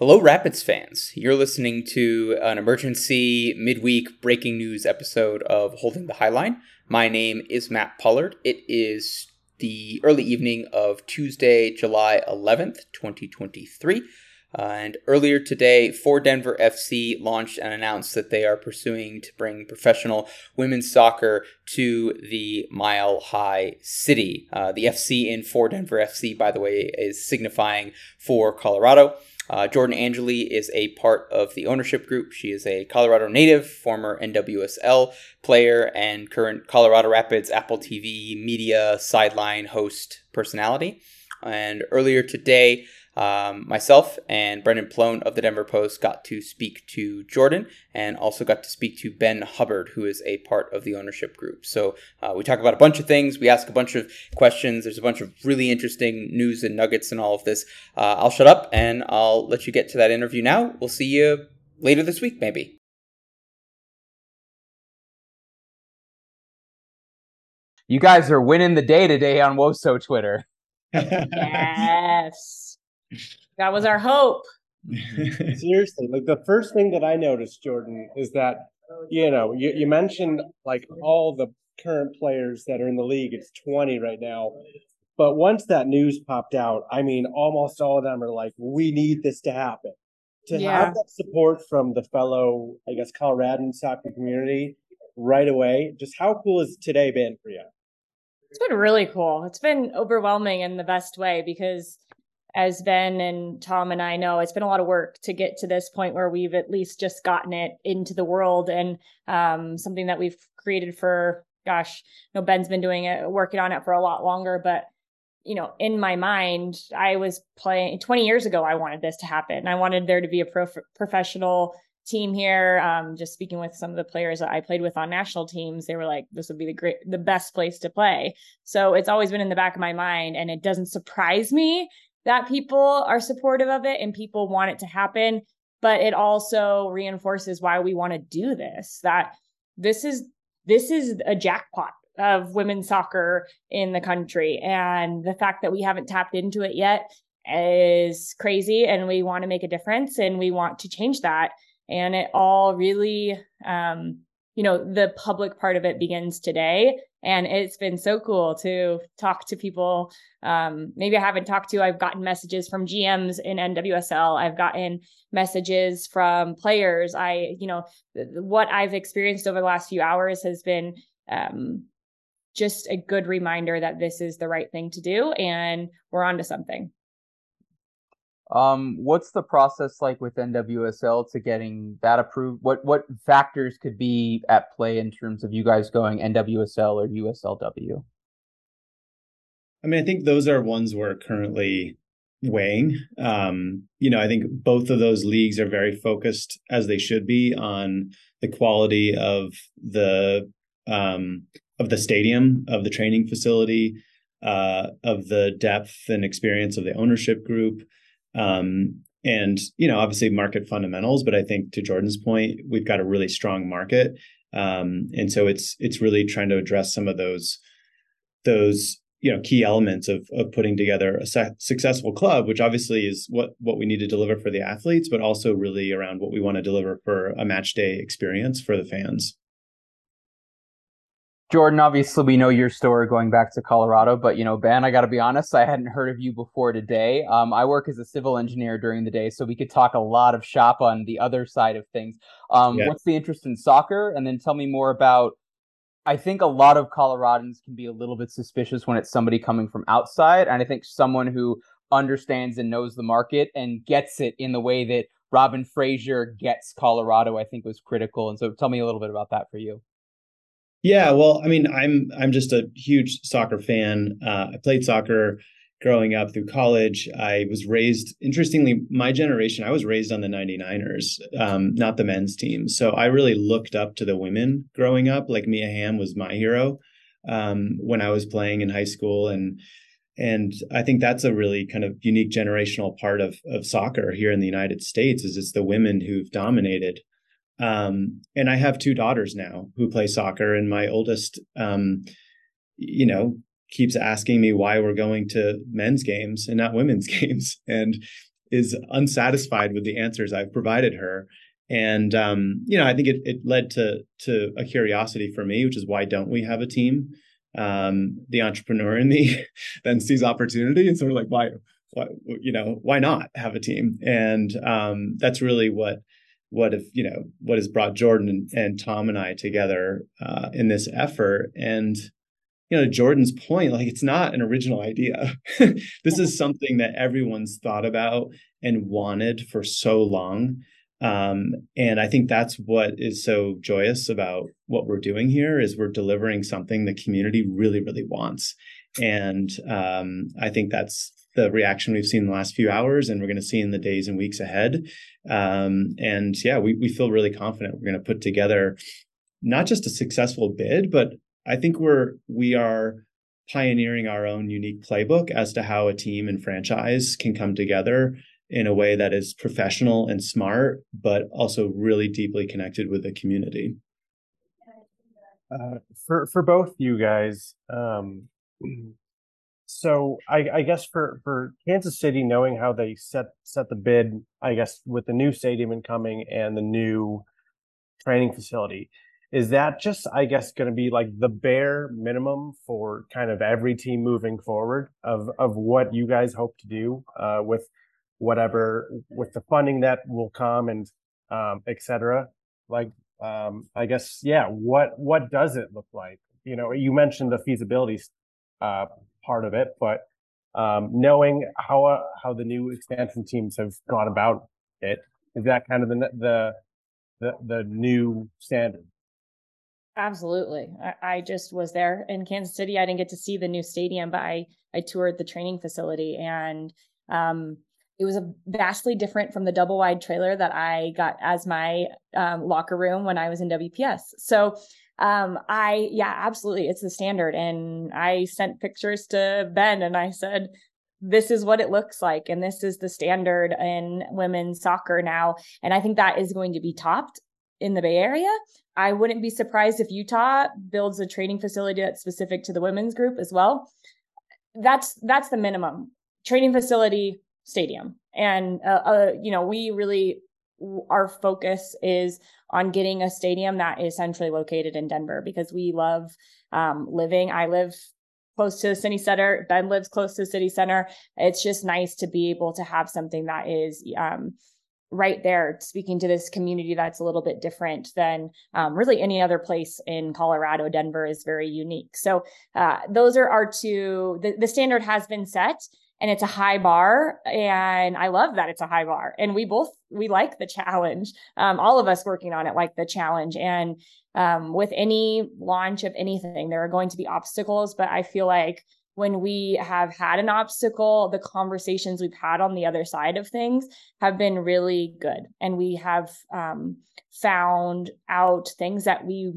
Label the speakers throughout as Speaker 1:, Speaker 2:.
Speaker 1: Hello, Rapids fans. You're listening to an emergency midweek breaking news episode of Holding the Highline. My name is Matt Pollard. It is the early evening of Tuesday, July 11th, 2023. Uh, and earlier today, For Denver FC launched and announced that they are pursuing to bring professional women's soccer to the Mile High City. Uh, the FC in For Denver FC, by the way, is signifying for Colorado. Uh, Jordan Angeli is a part of the ownership group. She is a Colorado native, former NWSL player, and current Colorado Rapids Apple TV media sideline host personality. And earlier today, um, myself and Brendan Ploen of the Denver Post got to speak to Jordan and also got to speak to Ben Hubbard, who is a part of the ownership group. So uh, we talk about a bunch of things. We ask a bunch of questions. There's a bunch of really interesting news and nuggets and all of this. Uh, I'll shut up and I'll let you get to that interview now. We'll see you later this week, maybe. You guys are winning the day today on Woso Twitter.
Speaker 2: yes. That was our hope.
Speaker 3: Seriously, like the first thing that I noticed, Jordan, is that you know you, you mentioned like all the current players that are in the league. It's twenty right now, but once that news popped out, I mean, almost all of them are like, "We need this to happen." To yeah. have that support from the fellow, I guess, Coloradan soccer community right away, just how cool has today been for you?
Speaker 2: It's been really cool. It's been overwhelming in the best way because as Ben and Tom and I know, it's been a lot of work to get to this point where we've at least just gotten it into the world and um, something that we've created for, gosh, you know, Ben's been doing it, working on it for a lot longer. But, you know, in my mind, I was playing 20 years ago, I wanted this to happen. I wanted there to be a prof- professional team here. Um, just speaking with some of the players that I played with on national teams, they were like, this would be the great, the best place to play. So it's always been in the back of my mind. And it doesn't surprise me that people are supportive of it and people want it to happen but it also reinforces why we want to do this that this is this is a jackpot of women's soccer in the country. And the fact that we haven't tapped into it yet is crazy and we want to make a difference and we want to change that. And it all really um you know the public part of it begins today. And it's been so cool to talk to people. Um, maybe i haven't talked to i've gotten messages from gms in nwsl i've gotten messages from players. I you know what i've experienced over the last few hours has been um, just a good reminder that this is the right thing to do and we're on to something
Speaker 1: um, what's the process like with NWSL to getting that approved? What what factors could be at play in terms of you guys going NWSL or USLW?
Speaker 4: I mean, I think those are ones we're currently weighing. Um, you know, I think both of those leagues are very focused, as they should be, on the quality of the um, of the stadium, of the training facility, uh, of the depth and experience of the ownership group. Um, and you know, obviously market fundamentals, but I think to Jordan's point, we've got a really strong market. Um, and so it's it's really trying to address some of those those you know key elements of of putting together a su- successful club which obviously is what what we need to deliver for the athletes but also really around what we want to deliver for a match day experience for the fans
Speaker 1: Jordan, obviously we know your story going back to Colorado, but you know, Ben, I got to be honest, I hadn't heard of you before today. Um, I work as a civil engineer during the day, so we could talk a lot of shop on the other side of things. Um, yeah. What's the interest in soccer? And then tell me more about. I think a lot of Coloradans can be a little bit suspicious when it's somebody coming from outside, and I think someone who understands and knows the market and gets it in the way that Robin Fraser gets Colorado, I think was critical. And so, tell me a little bit about that for you.
Speaker 4: Yeah, well, I mean, I'm I'm just a huge soccer fan. Uh, I played soccer growing up through college. I was raised, interestingly, my generation, I was raised on the 99ers, um, not the men's team. So I really looked up to the women growing up. Like Mia Hamm was my hero um, when I was playing in high school, and and I think that's a really kind of unique generational part of of soccer here in the United States. Is it's the women who've dominated um, and I have two daughters now who play soccer, and my oldest, um, you know, keeps asking me why we're going to men's games and not women's games. And is unsatisfied with the answers I've provided her. And um, you know, I think it it led to to a curiosity for me, which is why don't we have a team? Um, the entrepreneur in me then sees opportunity and sort of like why why you know why not have a team? And um, that's really what what if you know what has brought Jordan and, and Tom and I together uh, in this effort? And you know jordan's point like it's not an original idea. This is something that everyone's thought about and wanted for so long. Um, and i think that's what is so joyous about what we're doing here is we're delivering something the community really really wants. And um, i think that's the reaction we've seen in the last few hours and we're going to see in the days and weeks ahead um, and yeah we, we feel really confident we're going to put together not just a successful bid but I think we're we are pioneering our own unique playbook as to how a team and franchise can come together in a way that is professional and smart, but also really deeply connected with the community.
Speaker 3: Uh, for for both you guys, um, so I, I guess for for Kansas City, knowing how they set set the bid, I guess with the new stadium incoming and the new training facility, is that just i guess going to be like the bare minimum for kind of every team moving forward of of what you guys hope to do uh, with whatever with the funding that will come and um, etc like um, i guess yeah what what does it look like? You know you mentioned the feasibility uh, part of it but um, knowing how uh, how the new expansion teams have gone about it is that kind of the the the, the new standard
Speaker 2: Absolutely. I, I, just was there in Kansas City. I didn't get to see the new stadium, but I I toured the training facility and um, it was a vastly different from the double wide trailer that I got as my um, locker room when I was in WPS. So um, I yeah, absolutely, it's the standard. And I sent pictures to Ben and I said, this is what it looks like and this is the standard in women's soccer now and i think that is going to be topped in the bay area I wouldn't be surprised if Utah builds a training facility that's specific to the women's group as well. That's that's the minimum training facility stadium, and uh, uh, you know we really our focus is on getting a stadium that is centrally located in Denver because we love um, living. I live close to the city center. Ben lives close to the city center. It's just nice to be able to have something that is um, right there speaking to this community that's a little bit different than um, really any other place in colorado denver is very unique so uh, those are our two the, the standard has been set and it's a high bar and i love that it's a high bar and we both we like the challenge um, all of us working on it like the challenge and um, with any launch of anything there are going to be obstacles but i feel like when we have had an obstacle, the conversations we've had on the other side of things have been really good. And we have um, found out things that we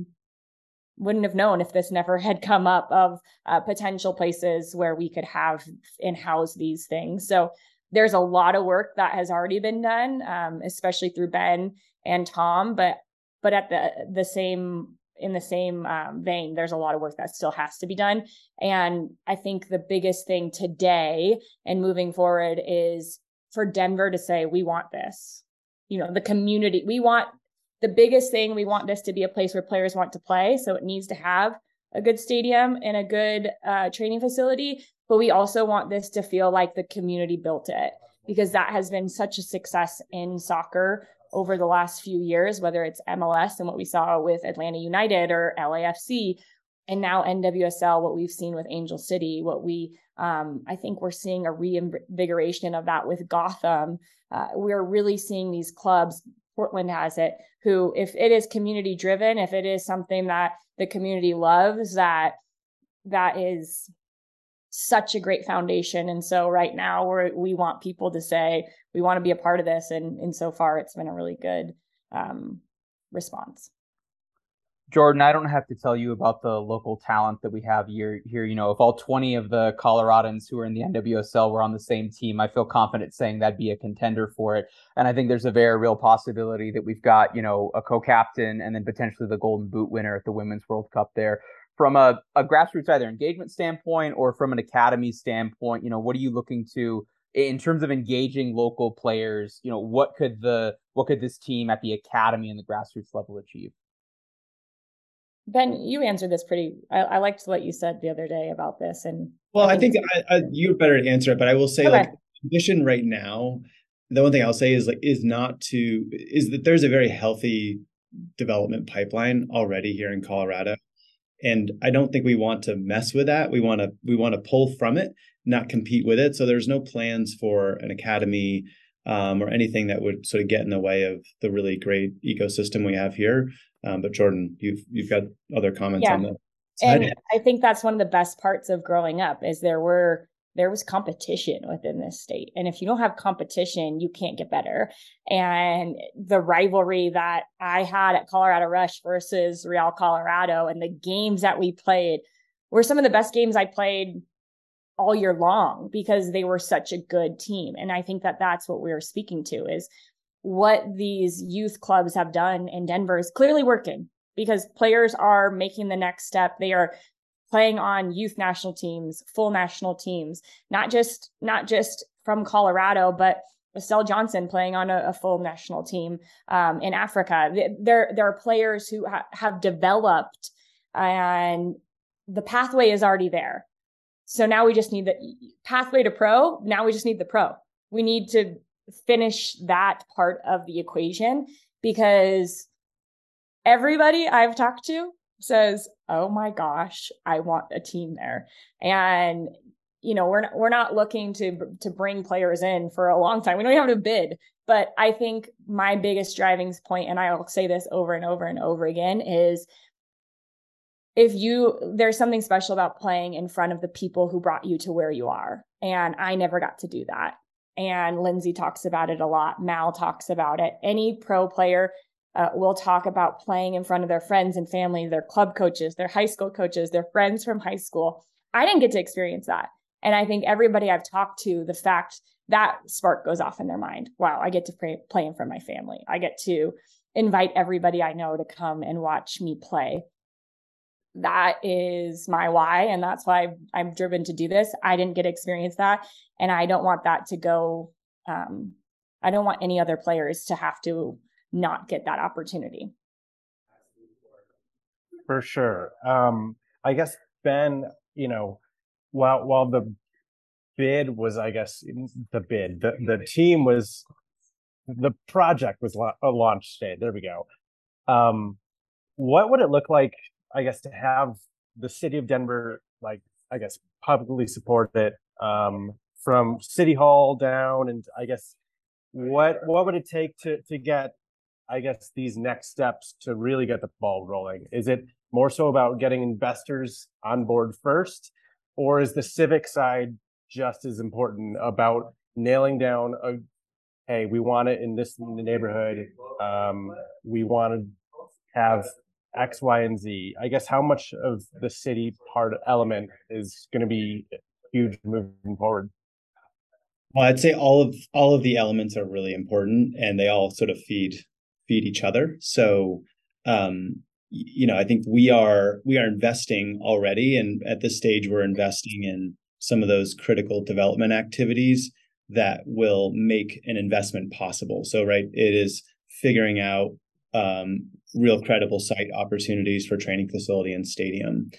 Speaker 2: wouldn't have known if this never had come up of uh, potential places where we could have and house these things. So there's a lot of work that has already been done, um, especially through Ben and Tom. But but at the the same in the same um, vein, there's a lot of work that still has to be done. And I think the biggest thing today and moving forward is for Denver to say, we want this. You know, the community, we want the biggest thing, we want this to be a place where players want to play. So it needs to have a good stadium and a good uh, training facility. But we also want this to feel like the community built it because that has been such a success in soccer over the last few years, whether it's MLS and what we saw with Atlanta United or LAFC, and now NWSL, what we've seen with Angel City, what we, um, I think we're seeing a reinvigoration of that with Gotham. Uh, we're really seeing these clubs, Portland has it, who, if it is community driven, if it is something that the community loves, that that is such a great foundation. And so right now we we want people to say, we want to be a part of this. And, and so far it's been a really good um, response.
Speaker 1: Jordan, I don't have to tell you about the local talent that we have here. Here, you know, if all 20 of the Coloradans who are in the NWSL were on the same team, I feel confident saying that'd be a contender for it. And I think there's a very real possibility that we've got, you know, a co-captain and then potentially the Golden Boot winner at the Women's World Cup there from a, a grassroots either engagement standpoint or from an academy standpoint, you know, what are you looking to in terms of engaging local players, you know, what could the what could this team at the academy and the grassroots level achieve?
Speaker 2: Ben, you answered this pretty. I, I liked what you said the other day about this, and
Speaker 4: well, I think I, I, you're better to answer it, but I will say, okay. like, ambition right now. The one thing I'll say is like is not to is that there's a very healthy development pipeline already here in Colorado, and I don't think we want to mess with that. We want to we want to pull from it, not compete with it. So there's no plans for an academy um, or anything that would sort of get in the way of the really great ecosystem we have here. Um, but Jordan, you've you've got other comments yeah. on that.
Speaker 2: And I think that's one of the best parts of growing up is there were there was competition within this state. And if you don't have competition, you can't get better. And the rivalry that I had at Colorado Rush versus Real Colorado and the games that we played were some of the best games I played all year long because they were such a good team. And I think that that's what we are speaking to is what these youth clubs have done in Denver is clearly working because players are making the next step. They are playing on youth national teams, full national teams, not just not just from Colorado, but Estelle Johnson playing on a, a full national team um, in Africa. There there are players who ha- have developed, and the pathway is already there. So now we just need the pathway to pro. Now we just need the pro. We need to finish that part of the equation because everybody I've talked to says, "Oh my gosh, I want a team there." And you know, we're not, we're not looking to to bring players in for a long time. We don't have to bid, but I think my biggest driving point and I'll say this over and over and over again is if you there's something special about playing in front of the people who brought you to where you are and i never got to do that and Lindsay talks about it a lot. Mal talks about it. Any pro player uh, will talk about playing in front of their friends and family, their club coaches, their high school coaches, their friends from high school. I didn't get to experience that. And I think everybody I've talked to, the fact that spark goes off in their mind. Wow, I get to play, play in front of my family. I get to invite everybody I know to come and watch me play that is my why and that's why i'm driven to do this. I didn't get to experience that and i don't want that to go um, i don't want any other players to have to not get that opportunity.
Speaker 3: For sure. Um, i guess ben you know while while the bid was i guess the bid the, the team was the project was a launch state there we go. Um, what would it look like I guess to have the city of Denver, like I guess publicly support it um, from city hall down, and I guess what what would it take to to get I guess these next steps to really get the ball rolling? Is it more so about getting investors on board first, or is the civic side just as important about nailing down a hey, we want it in this neighborhood. Um, we want to have X, Y, and Z. I guess how much of the city part element is going to be huge moving forward?
Speaker 4: Well, I'd say all of all of the elements are really important, and they all sort of feed feed each other. So, um, you know, I think we are we are investing already, and at this stage, we're investing in some of those critical development activities that will make an investment possible. So, right, it is figuring out um, real credible site opportunities for training facility and stadium.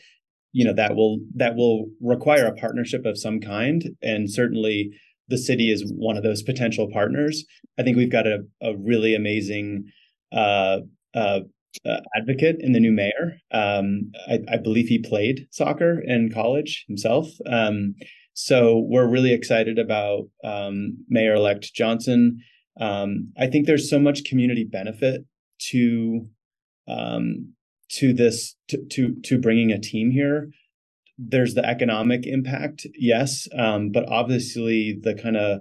Speaker 4: You know that will that will require a partnership of some kind and certainly the city is one of those potential partners. I think we've got a, a really amazing uh, uh, uh, advocate in the new mayor. Um, I, I, believe he played soccer in college himself. Um, so we're really excited about um, mayor-elect Johnston. Um, i think there's so much community benefit to um, to this to, to to bringing a team here there's the economic impact yes um, but obviously the kind of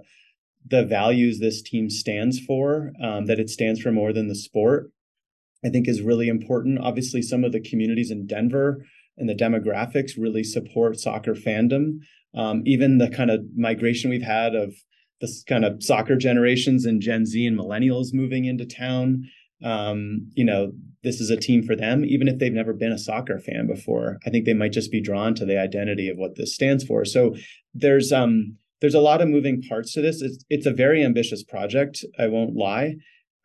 Speaker 4: the values this team stands for um, that it stands for more than the sport i think is really important. Obviously some of the communities in denver and the demographics really support soccer fandom. Um, even the kind of migration we've had of this kind of soccer generations and gen z and millennials moving into town um, you know, this is a team for them, even if they've never been a soccer fan before. I think they might just be drawn to the identity of what this stands for. So there's um there's a lot of moving parts to this. It's it's a very ambitious project. I won't lie,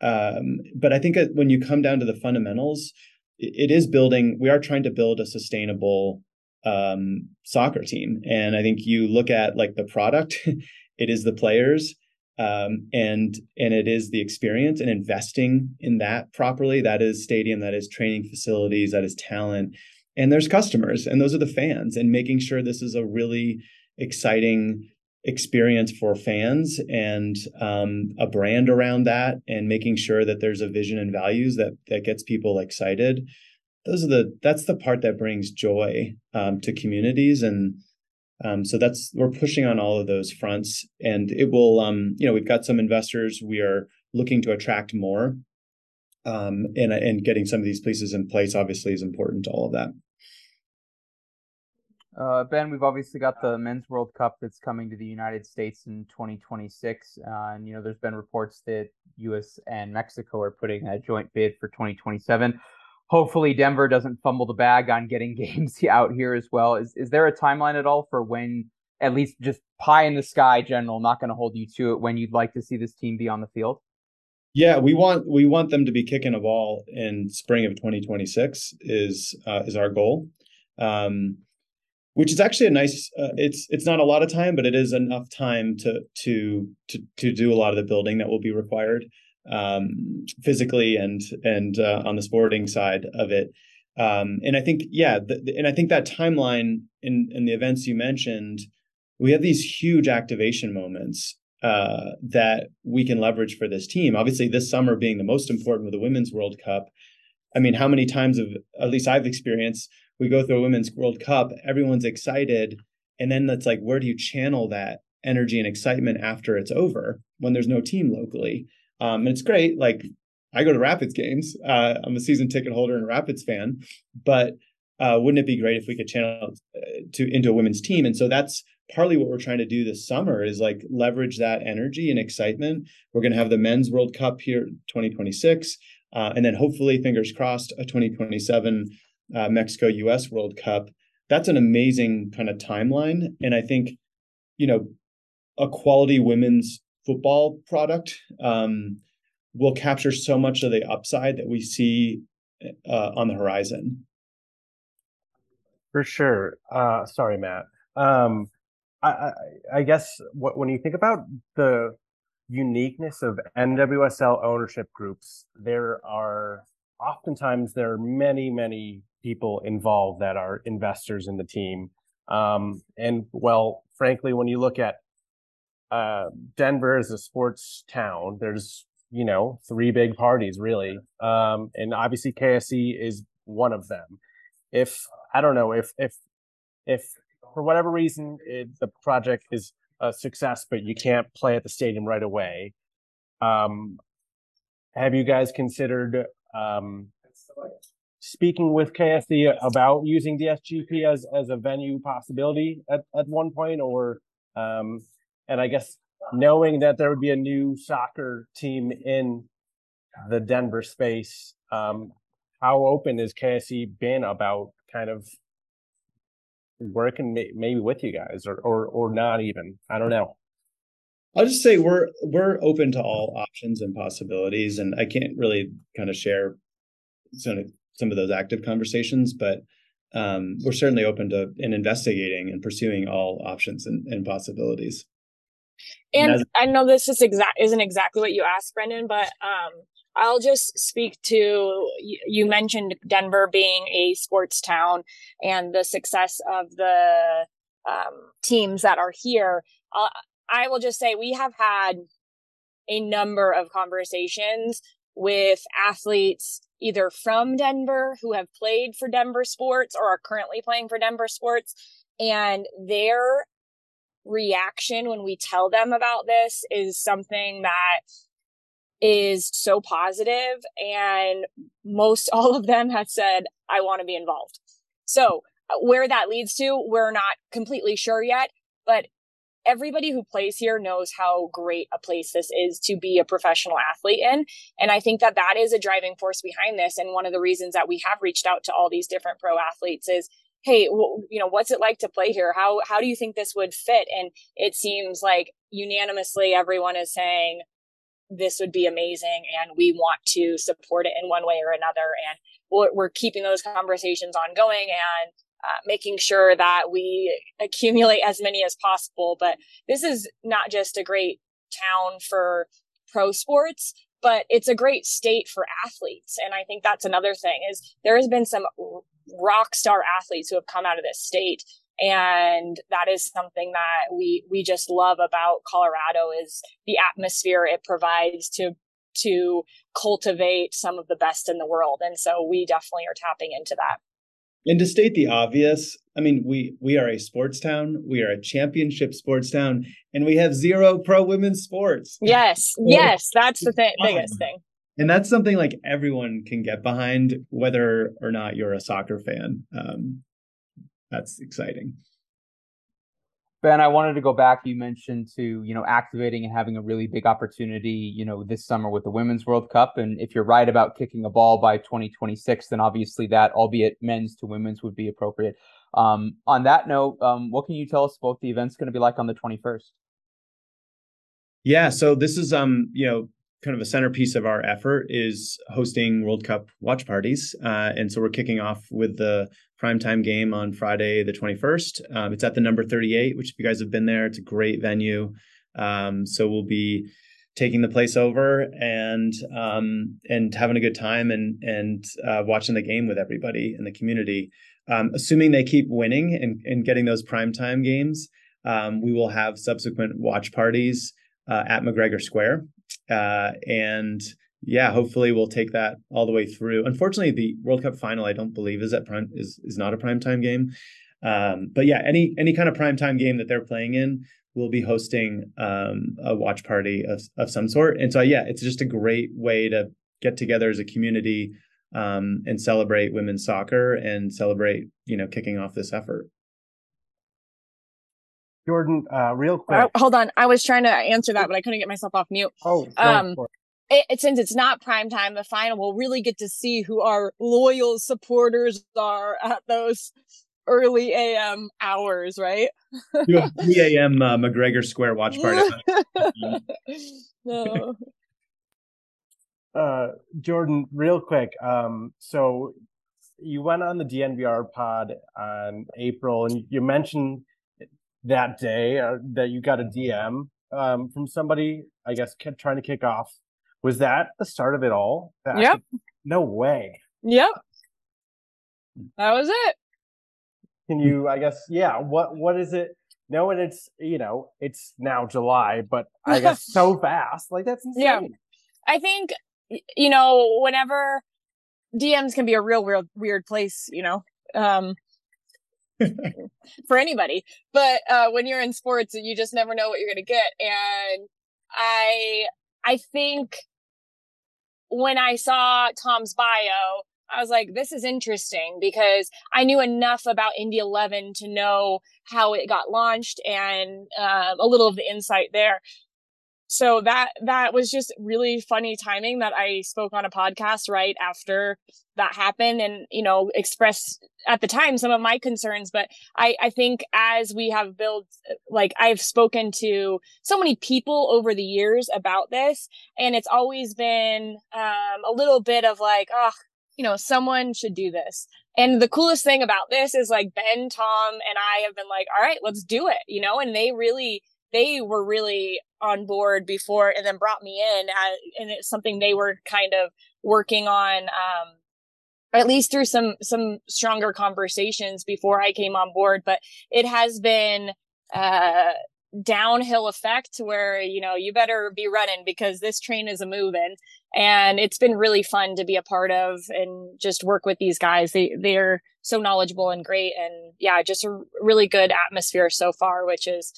Speaker 4: um, but I think when you come down to the fundamentals, it, is building. We are trying to build a sustainable um, soccer team, and I think you look at like the product. it is the players. Um, and and it is the experience and investing in that properly. That is stadium, that is training facilities, that is talent, and there's customers, and those are the fans, and making sure this is a really exciting experience for fans and um, a brand around that and making sure that there's a vision and values that that gets people excited those are the that's the part that brings joy um, to communities and um, so that's we're pushing on all of those fronts and it will um, you know we've got some investors we are looking to attract more um, and and getting some of these pieces in place obviously is important to all of that
Speaker 1: uh, ben, we've obviously got the Men's World Cup that's coming to the United States in 2026. Uh, and, you know, there's been reports that U.S. and Mexico are putting a joint bid for 2027. Hopefully, Denver doesn't fumble the bag on getting games out here as well. Is, is there a timeline at all for when, at least just pie in the sky, general, not going to hold you to it, when you'd like to see this team be on the field?
Speaker 4: Yeah, we want we want them to be kicking a ball in spring of 2026 is uh, is our goal. Um, which is actually a nice uh, it's it's not a lot of time but it is enough time to to to to do a lot of the building that will be required um, physically and and uh, on the sporting side of it. Um, and i think yeah the, and i think that timeline in in the events you mentioned we have these huge activation moments uh, that we can leverage for this team. Obviously this summer being the most important with the women's world cup. I mean how many times have at least i've experienced we go through a women's World Cup, everyone's excited, and then it's like, where do you channel that energy and excitement after it's over when there's no team locally? Um, and it's great. Like I go to Rapids games. Uh, I'm a season ticket holder and a Rapids fan, but uh, wouldn't it be great if we could channel uh, to into a women's team? And so that's partly what we're trying to do this summer is like leverage that energy and excitement. We're going to have the men's World Cup here 2026, uh, and then hopefully, fingers crossed, a 2027 uh, Mexico US World Cup. That's an amazing kind of timeline. And I think, you know, a quality women's football product um, will capture so much of the upside that we see uh, on the horizon.
Speaker 3: For sure. Uh, sorry, Matt. Um, I, I, I guess what, when you think about the uniqueness of NWSL ownership groups, there are oftentimes there are many, many people involved that are investors in the team. Um, and well, frankly, when you look at uh, Denver is a sports town, there's you know three big parties really, um, and obviously KSE is one of them. If I don't know if if if for whatever reason it, the project is a success, but you can't play at the stadium right away, um, have you guys considered um, speaking with KSE about using DSGP as as a venue possibility at, at one point, or um, and I guess knowing that there would be a new soccer team in the Denver space, um, how open is KSE been about kind of working maybe with you guys or or or not even? I don't know.
Speaker 4: I'll just say we're we're open to all options and possibilities, and I can't really kind of share some of some of those active conversations, but um, we're certainly open to and investigating and pursuing all options and, and possibilities.
Speaker 2: And, I know this is exact isn't exactly what you asked, Brendan, but um, I'll just speak to you mentioned Denver being a sports town and the success of the um, teams that are here. Uh, I will just say we have had a number of conversations with athletes either from Denver who have played for Denver sports or are currently playing for Denver sports. And their reaction when we tell them about this is something that is so positive and most all of them have said i want to be involved so uh, where that leads to we're not completely sure yet but everybody who plays here knows how great a place this is to be a professional athlete in. And I think that that is a driving force behind this. And one of the reasons that we have reached out to all these different pro athletes is hey, well, you know, what's it like to play here? How how do you think this would fit? And it seems like unanimously everyone is saying this would be amazing and we want to support it in one way or another and we're, we're keeping those conversations ongoing and uh, making sure that we accumulate as many as possible but this is not just a great town for pro sports but it's a great state for athletes and i think that's another thing is there has been some rock star athletes who have come out of this state. And that is something that we we just love about colorado is the atmosphere it provides to to cultivate some of the best in the world. And so we definitely are tapping into that.
Speaker 4: And to state the obvious i mean we we are a sports town. We are a championship sports town. And we have zero pro women's sports.
Speaker 2: Yes. Yes. That's the th- biggest thing
Speaker 4: and that's something like everyone can get behind whether or not you're a soccer fan um, that's exciting.
Speaker 1: Ben, I wanted to go back. You mentioned to, you know, activating and having a really big opportunity, you know, this summer with the Women's World Cup. And if you're right about kicking a ball by 2026, then obviously that, albeit men's to women's, would be appropriate. Um, on that note, um, what can you tell us about the event's going to be like on the 21st?
Speaker 4: Yeah, so this is um, you know, kind of a centerpiece of our effort is hosting World Cup watch parties. Uh, and so we're kicking off with the primetime game on Friday, the 21st. Um, it's at the number 38, which if you guys have been there, it's a great venue. Um, so we'll be taking the place over and um, and having a good time and and uh, watching the game with everybody in the community. Um, assuming they keep winning and, and getting those primetime games, um, we will have subsequent watch parties uh, at McGregor Square. Uh, and yeah, hopefully we'll take that all the way through. Unfortunately, the World Cup final, I don't believe, is at prime is is not a prime time game. Um, but yeah, any any kind of prime time game that they're playing in, we'll be hosting um, a watch party of of some sort. And so yeah, it's just a great way to get together as a community um, and celebrate women's soccer and celebrate you know kicking off this effort.
Speaker 3: Jordan, uh, real quick.
Speaker 2: Oh, hold on. I was trying to answer that, but I couldn't get myself off mute.
Speaker 3: Oh,
Speaker 2: um, it, it, since it's not prime time, the final, we'll really get to see who our loyal supporters are at those early AM hours, right?
Speaker 4: 3 a.m. Uh, McGregor Square watch party.
Speaker 3: no. Uh, Jordan, real quick. Um, so you went on the DNVR pod on April, and you mentioned that day uh, that you got a DM um, from somebody, I guess, kept trying to kick off. Was that the start of it all?
Speaker 2: That yep.
Speaker 3: no way.
Speaker 2: Yep. That was it.
Speaker 3: Can you, I guess, yeah. What What is it? No, and it's you know it's now July, but I guess so fast. Like that's insane. Yeah,
Speaker 2: I think you know whenever DMs can be a real weird weird place. You know, um, for anybody. But uh, when you're in sports, you just never know what you're going to get. And I, I think when I saw Tom's bio, I was like, this is interesting because I knew enough about Indy 11 to know how it got launched and uh, a little of the insight there so that that was just really funny timing that I spoke on a podcast right after that happened and you know expressed at the time some of my concerns but I I think as we have built like I've spoken to so many people over the years about this and it's always been um a little bit of like oh you know someone should do this. And the coolest thing about this is like Ben Tom and I have been like all right let's do it you know and they really they were really on board before and then brought me in at, and it's something they were kind of working on um, at least through some some stronger conversations before I came on board. But it has been uh downhill effect where you know you better be running because this train is a moving and it's been really fun to be a part of and just work with these guys. They they're so knowledgeable and great. And yeah just a really good atmosphere so far which is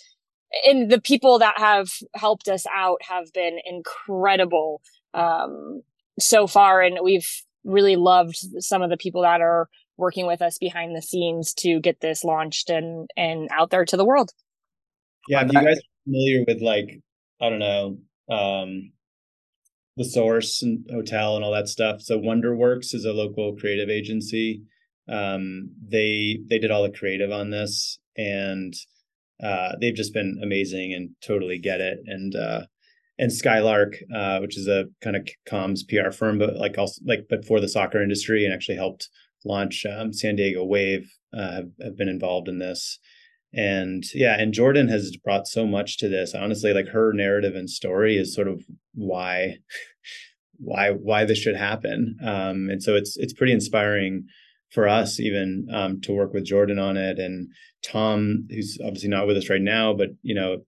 Speaker 2: and the people that have helped us out have been incredible um, so far. And we've really loved some of the people that are working with us behind the scenes to get this launched and and out there to the world.
Speaker 4: Yeah are you guys familiar with like i don't know um the source and hotel and all that stuff so wonderworks is a local creative agency. Um, they they did all the creative on this, and uh, they've just been amazing and totally get it. And uh, and Skylark, uh, which is a kind of comms PR firm, but like also like but for the soccer industry, and actually helped launch um, San Diego Wave, uh, have, have been involved in this. And yeah and jordan has brought so much to this. Honestly like her narrative and story is sort of why why why this should happen. Um and so it's it's pretty inspiring for us even um to work with jordan on it. And tom who's obviously not with us right now but you know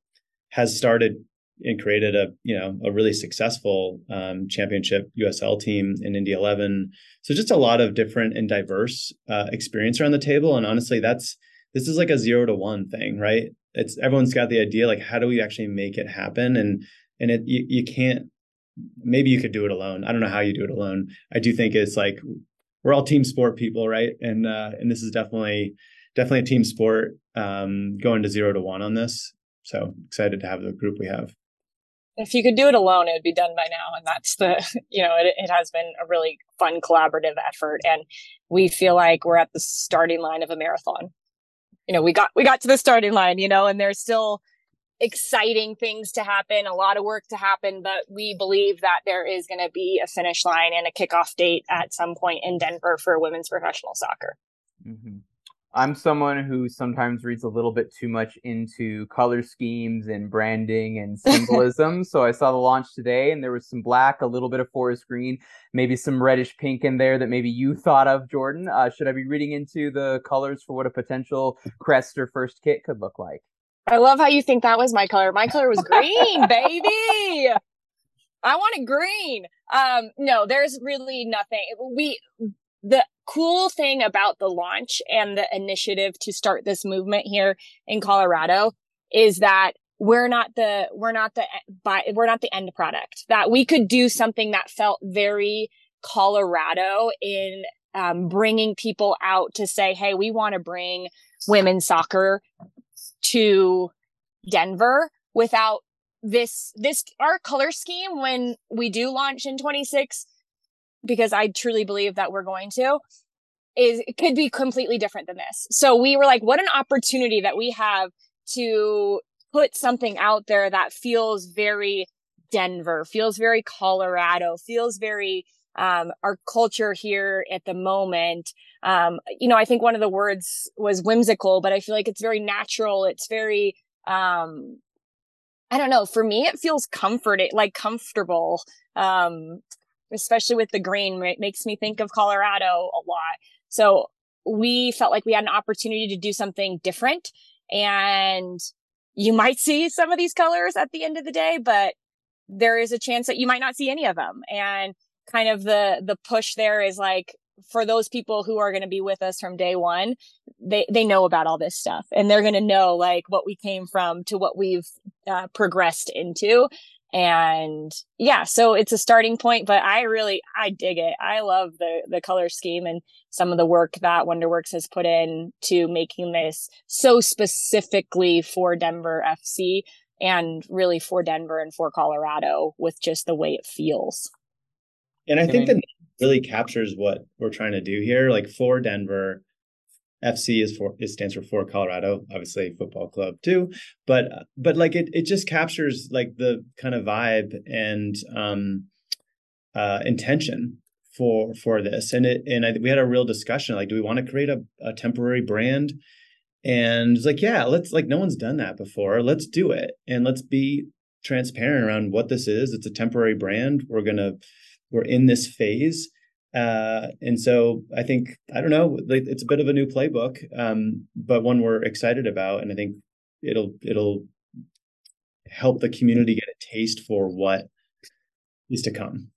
Speaker 4: has started and created a you know a really successful um, championship USL team in Indy 11. So just a lot of different and diverse uh, experience around the table, and honestly, that's this is like a zero to one thing, right? It's everyone's got the idea like how do we actually make it happen, and and it you, you can't. Maybe you could do it alone. I don't know how you do it alone. I do think it's like we're all team sport people, right? And uh, and this is definitely definitely a team sport. Um, going to zero to one on this, so excited to have the group we have
Speaker 2: if you could do it alone, it would be done by now. And that's the, you know, it, it has been a really fun collaborative effort. And we feel like we're at the starting line of a marathon you know, we got we got to the starting line, you know, and there's still exciting things to happen, a lot of work to happen, but we believe that there is going to be a finish line and a kickoff date at some point in Denver for women's professional soccer.
Speaker 1: Mm-hmm. I'm someone who sometimes reads a little bit too much into color schemes and branding and symbolism. so I saw the launch today and there was some black, a little bit of forest green, maybe some reddish pink in there that maybe you thought of, Jordan. Uh, should I be reading into the colors for what a potential crest or first kit could look like?
Speaker 2: I love how you think that was my color. My color was green, baby. I wanted green. Um, no, there's really nothing. We the cool thing about the launch and the initiative to start this movement here in Colorado is that we're not the we're not the we're not the end product that we could do something that felt very Colorado in um, bringing people out to say, hey, we want to bring women's soccer to Denver without this this our color scheme when we do launch in 26 because I truly believe that we're going to is it could be completely different than this. So we were like, what an opportunity that we have to put something out there that feels very Denver, feels very Colorado, feels very um, our culture here at the moment. Um, you know, I think one of the words was whimsical, but I feel like it's very natural. It's very, um, I don't know. For me, it feels comforting, like comfortable. Um, especially with the green, it makes me think of Colorado a lot. So we felt like we had an opportunity to do something different and you might see some of these colors at the end of the day, but there is a chance that you might not see any of them. And kind of the, the push there is like, for those people who are going to be with us from day one, they, they know about all this stuff and they're going to know like what we came from to what we've uh, progressed into. And yeah, so it's a starting point, but I really, I dig it. I love the, the color scheme and some of the work that Wonderworks has put in to making this so specifically for Denver FC and really for Denver and for Colorado with just the way it feels.
Speaker 4: And I think that really captures what we're trying to do here. Like for Denver, FC is for it stands for for Colorado, obviously football club too. But but like it it just captures like the kind of vibe and um uh intention for for this. And it and I, we had a real discussion like do we want to create a, a temporary brand? And it's like, yeah, let's like no one's done that before. Let's do it. And let's be transparent around what this is. It's a temporary brand. We're gonna we're in this phase uh, and so I think I don't know, it's a bit of a new playbook, um, but one we're excited about, and I think it'll it'll help the community get a taste for what is to come,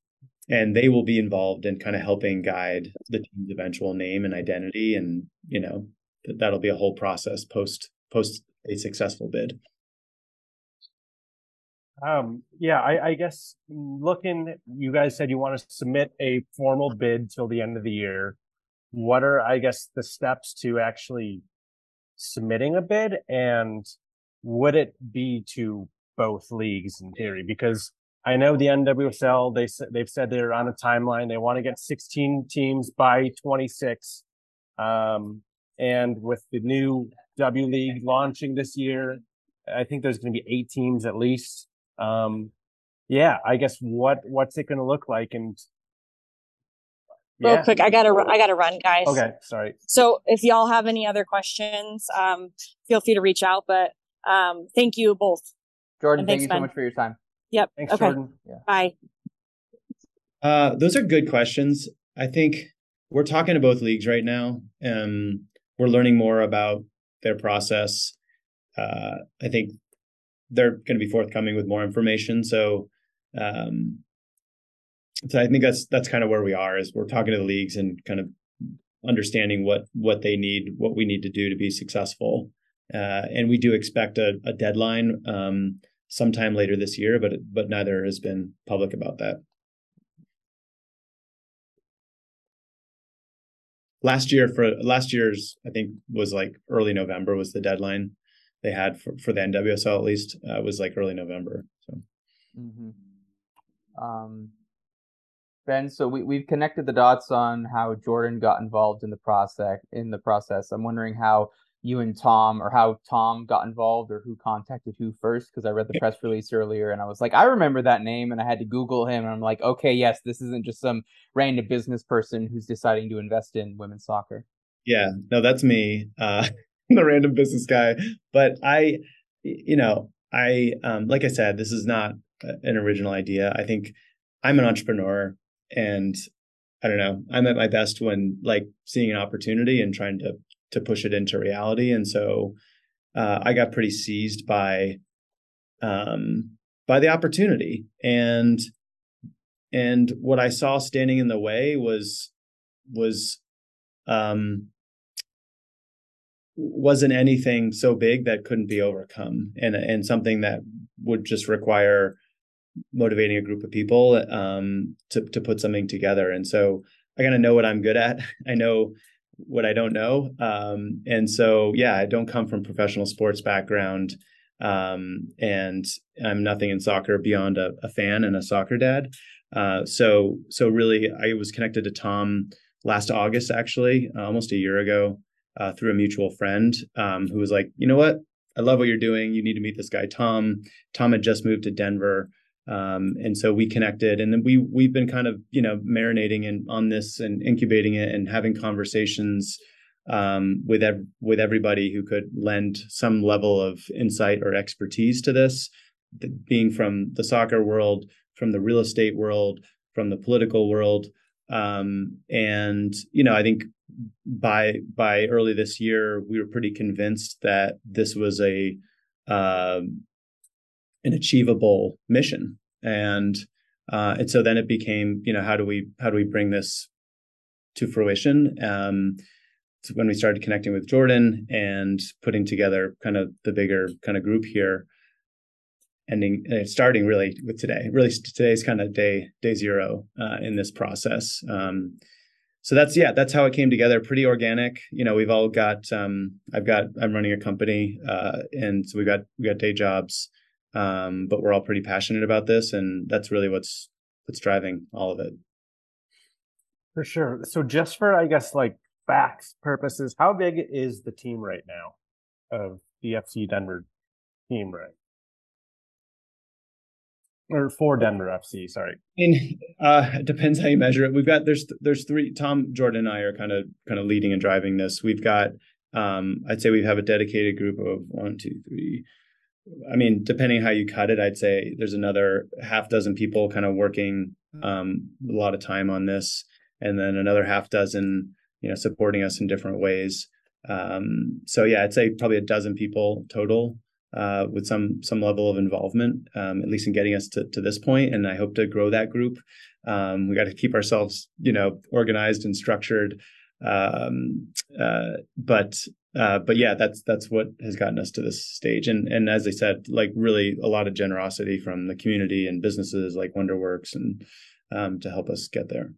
Speaker 4: and they will be involved in kind of helping guide the team's eventual name and identity, and you know that'll be a whole process post post a successful bid.
Speaker 3: Um, yeah, I, I guess looking, you guys said you want to submit a formal bid till the end of the year. What are, I guess, the steps to actually submitting a bid? And would it be to both leagues in theory? Because I know the NWSL, they they've said they're on a timeline. They want to get 16 teams by 26. Um, and with the new W League launching this year, I think there's going to be eight teams at least. Um, yeah, I guess what what's it going to look like? And
Speaker 5: Real
Speaker 3: yeah.
Speaker 5: quick, I gotta ru- I gotta run, guys.
Speaker 3: Okay, sorry.
Speaker 5: So if y'all have any other questions, um, feel free to reach out. But um, thank you both.
Speaker 1: Jordan,
Speaker 5: And
Speaker 1: thank
Speaker 5: thanks,
Speaker 1: you so much for your time.
Speaker 5: Yep.
Speaker 3: Thanks,
Speaker 5: okay.
Speaker 3: Jordan.
Speaker 5: Bye.
Speaker 4: Uh, those are good questions. I think we're talking to both leagues right now. Um, we're learning more about their process. Uh, I think they're going to be forthcoming with more information. So, um, so I think that's that's kind of where we are. Is we're talking to the leagues and kind of understanding what what they need, what we need to do to be successful. Uh, and we do expect a, a deadline um, sometime later this year, but but neither has been public about that. last year for last year's i think was like early november was the deadline they had for, for the nwsl at least uh, was like early november so
Speaker 1: Mm-hmm. Um, ben, so we we've connected the dots on how Jordan got involved in the process. In the process, I'm wondering how you and Tom, or how Tom got involved, or who contacted who first. Because I read the press release earlier, and I was like, I remember that name, and I had to Google him, and I'm like, okay, yes, this isn't just some random business person who's deciding to invest in women's soccer.
Speaker 4: yeah no that's me uh the random business guy. But i you know i um like i said this is not an original idea. I think i'm an entrepreneur and i don't know i'm at my best when like seeing an opportunity and trying to to push it into reality. And so uh, i got pretty seized by um by the opportunity. And and what i saw standing in the way was was um wasn't anything so big that couldn't be overcome and and something that would just require motivating a group of people um to to put something together. And so i kind of know what i'm good at. I know what i don't know. Um and so yeah i don't come from professional sports background um and i'm nothing in soccer beyond a, a fan and a soccer dad. Uh so so really i was connected to tom last august actually uh, almost a year ago uh, through a mutual friend um, who was like, you know what, I love what you're doing. You need to meet this guy, Tom. Tom had just moved to Denver, um, and so we connected, and then we we've been kind of you know marinating in, on this and incubating it and having conversations um, with ev- with everybody who could lend some level of insight or expertise to this, th- being from the soccer world, from the real estate world, from the political world. Um, and you know, I think by by early this year, we were pretty convinced that this was a um, an achievable mission, and uh, and so then it became, you know, how do we how do we bring this to fruition? Um, when we started connecting with Jordan and putting together kind of the bigger kind of group here, ending uh, starting really with today. Really, today's kind of day day zero uh, in this process. Um, so that's yeah that's how it came together pretty organic you know we've all got um i've got i'm running a company uh and so we got we got day jobs um but we're all pretty passionate about this and that's really what's what's driving all of it
Speaker 3: For sure. So just for I guess like facts purposes, how big is the team right now of the FC Denver team, right? Or for Denver FC, sorry.
Speaker 4: Mean, uh, it depends how you measure it. We've got there's there's three. Tom, Jordan, and I are kind of kind of leading and driving this. We've got, um, I'd say we have a dedicated group of one, two, three. I mean, depending how you cut it, I'd say there's another half dozen people kind of working um, a lot of time on this, and then another half dozen, you know, supporting us in different ways. Um, so yeah, I'd say probably a dozen people total uh, with some some level of involvement, um, at least in getting us to, to this point. And I hope to grow that group. Um, we got to keep ourselves, you know, organized and structured. Um, uh, but uh, but yeah, that's that's what has gotten us to this stage. And and as I said, like really a lot of generosity from the community and businesses like WonderWorks and um, to help us get there.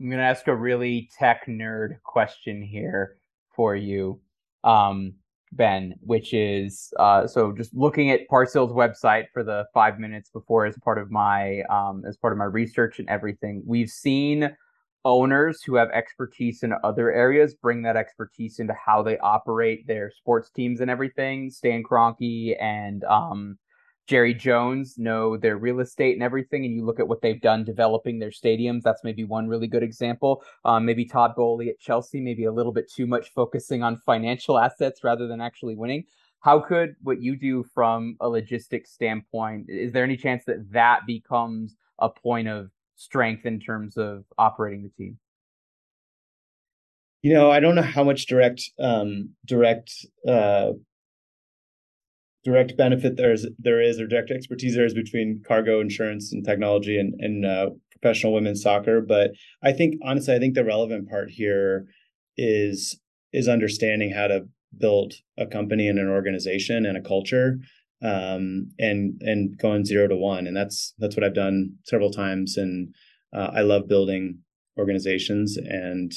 Speaker 1: I'm gonna ask a really tech nerd question here for you, um, Ben, which is uh, so just looking at Parsyl's website for the five minutes before as part of my um, as part of my research and everything. We've seen owners who have expertise in other areas bring that expertise into how they operate their sports teams and everything. Stan Kroenke and um, Jerry Jones know their real estate and everything, and you look at what they've done developing their stadiums. That's maybe one really good example. Um, maybe Todd Boehly at Chelsea, maybe a little bit too much focusing on financial assets rather than actually winning. How could what you do from a logistics standpoint? Is there any chance that that becomes a point of strength in terms of operating the team?
Speaker 4: You know, I don't know how much direct um, direct uh, direct benefit there's there is or direct expertise there is between cargo insurance and technology and and uh, professional women's soccer. But I think honestly, I think the relevant part here is is understanding how to build a company and an organization and a culture um, and and going zero to one. And that's that's what i've done several times. And uh, i love building organizations and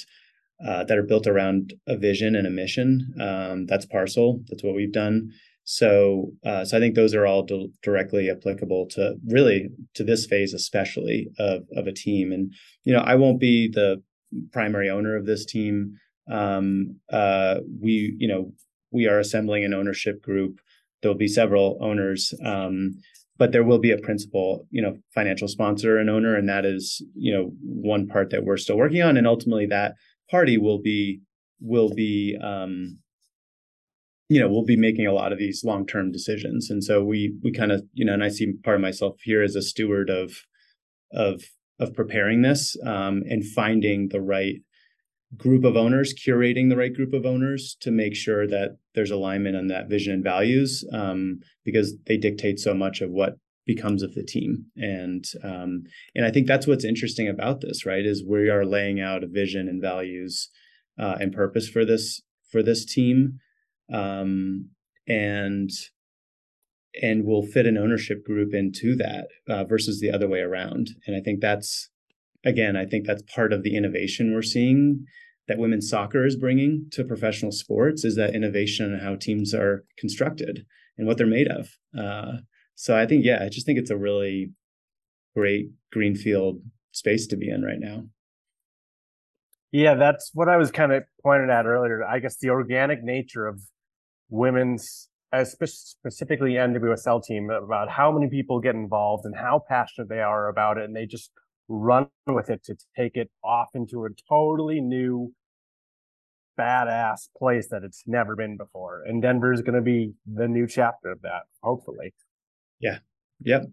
Speaker 4: uh, that are built around a vision and a mission. Um, that's Parsyl that's what we've done so uh, so i think those are all directly applicable to really to this phase especially of of a team and you know i won't be the primary owner of this team um, uh, we you know we are assembling an ownership group. There will be several owners, um, but there will be a principal, you know, financial sponsor and owner, and that is, you know, one part that we're still working on. And ultimately, that party will be will be, um, you know, we'll be making a lot of these long term decisions. And so we we kind of, you know, and I see part of myself here as a steward of of of preparing this um, and finding the right group of owners, curating the right group of owners to make sure that there's alignment on that vision and values um, because they dictate so much of what becomes of the team and um, and I think that's what's interesting about this right is we are laying out a vision and values uh, and purpose for this for this team um, and and we'll fit an ownership group into that uh, versus the other way around and I think that's again, I think that's part of the innovation we're seeing that women's soccer is bringing to professional sports is that innovation and how teams are constructed and what they're made of. Uh, so I think, yeah, I just think it's a really great greenfield space to be in right now.
Speaker 3: Yeah, that's what I was kind of pointing at earlier. I guess the organic nature of women's, uh, as specifically NWSL team, about how many people get involved and how passionate they are about it, and they just run with it to take it off into a totally new badass place that it's never been before. And Denver is going to be the new chapter of that, hopefully.
Speaker 4: Yeah. Yep.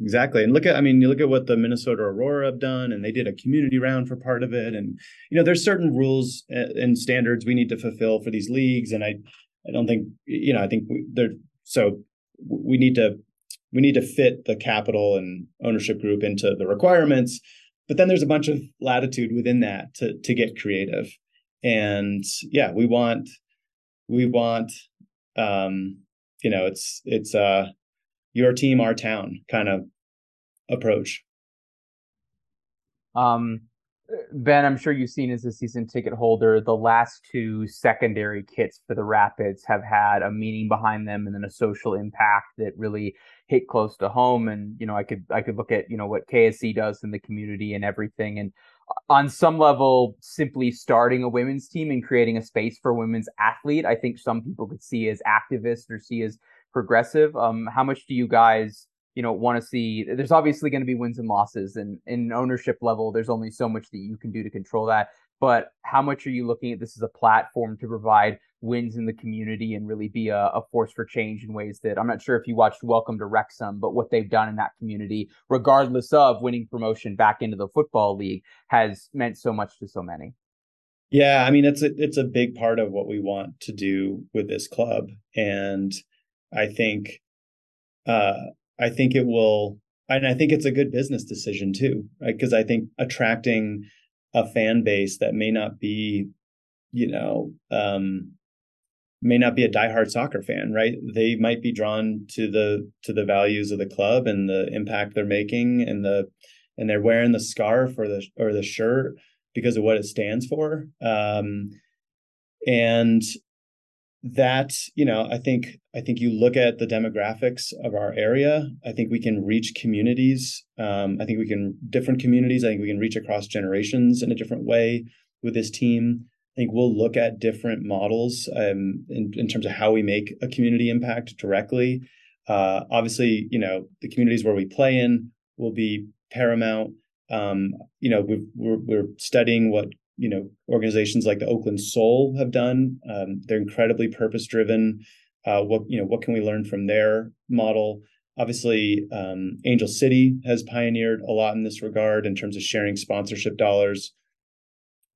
Speaker 4: Exactly. And look at, I mean, you look at what the Minnesota Aurora have done, and they did a community round for part of it. And, you know, there's certain rules uh, and standards we need to fulfill for these leagues. And I, I don't think, you know, I think they're, so we need to we need to fit the capital and ownership group into the requirements but then there's a bunch of latitude within that to to get creative. And yeah we want we want um you know it's it's uh your team our town kind of approach.
Speaker 1: Um Ben, I'm sure you've seen as a season ticket holder, the last two secondary kits for the Rapids have had a meaning behind them and then a social impact that really hit close to home. And, you know, I could I could look at, you know, what KSE does in the community and everything. And on some level, simply starting a women's team and creating a space for women's athlete, I think some people could see as activist or see as progressive. Um, how much do you guys you know want to see there's obviously going to be wins and losses and in ownership level there's only so much that you can do to control that but how much are you looking at this as a platform to provide wins in the community and really be a, a force for change in ways that i'm not sure if you watched welcome to wrexham but what they've done in that community regardless of winning promotion back into the football league has meant so much to so many.
Speaker 4: Yeah i mean it's a it's a big part of what we want to do with this club and i think uh I think it will, and I think it's a good business decision too, right? Because I think attracting a fan base that may not be, you know, um, may not be a diehard soccer fan, right? They might be drawn to the to the values of the club and the impact they're making, and the and they're wearing the scarf or the or the shirt because of what it stands for. Um, and that you know i think i think you look at the demographics of our area i think we can reach communities um, i think we can different communities i think we can reach across generations in a different way with this team. I think we'll look at different models um, in, in terms of how we make a community impact directly. Uh, obviously you know the communities where we play in will be paramount. Um, you know we're, we're studying what you know organizations like the Oakland Soul have done. Um, they're incredibly purpose driven. Uh, what you know, what can we learn from their model? Obviously, um, Angel City has pioneered a lot in this regard in terms of sharing sponsorship dollars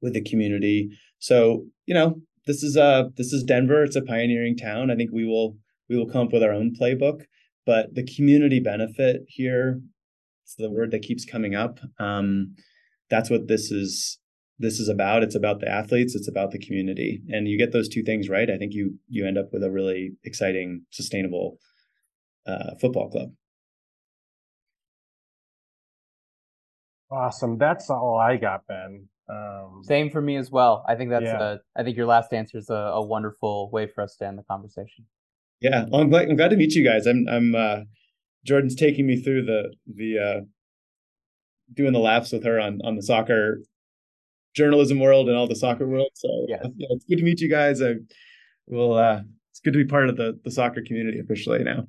Speaker 4: with the community. So you know, this is uh this is Denver. It's a pioneering town. I think we will we will come up with our own playbook, but the community benefit here, it's the word that keeps coming up. Um, that's what this is this is about. It's about the athletes. It's about the community. And you get those two things right. I think you you end up with a really exciting, sustainable uh, football club.
Speaker 3: Awesome. That's all I got, Ben. Um,
Speaker 1: Same for me as well. I think that's yeah. a, I think your last answer is a, a, wonderful way for us to end the conversation.
Speaker 4: Yeah, well, I'm glad I'm glad to meet you guys. I'm I'm uh, Jordan's taking me through the the uh, doing the laps with her on on the soccer journalism world and all the soccer world. So yeah, yeah it's good to meet you guys. I will. Uh, it's good to be part of the the soccer community officially now.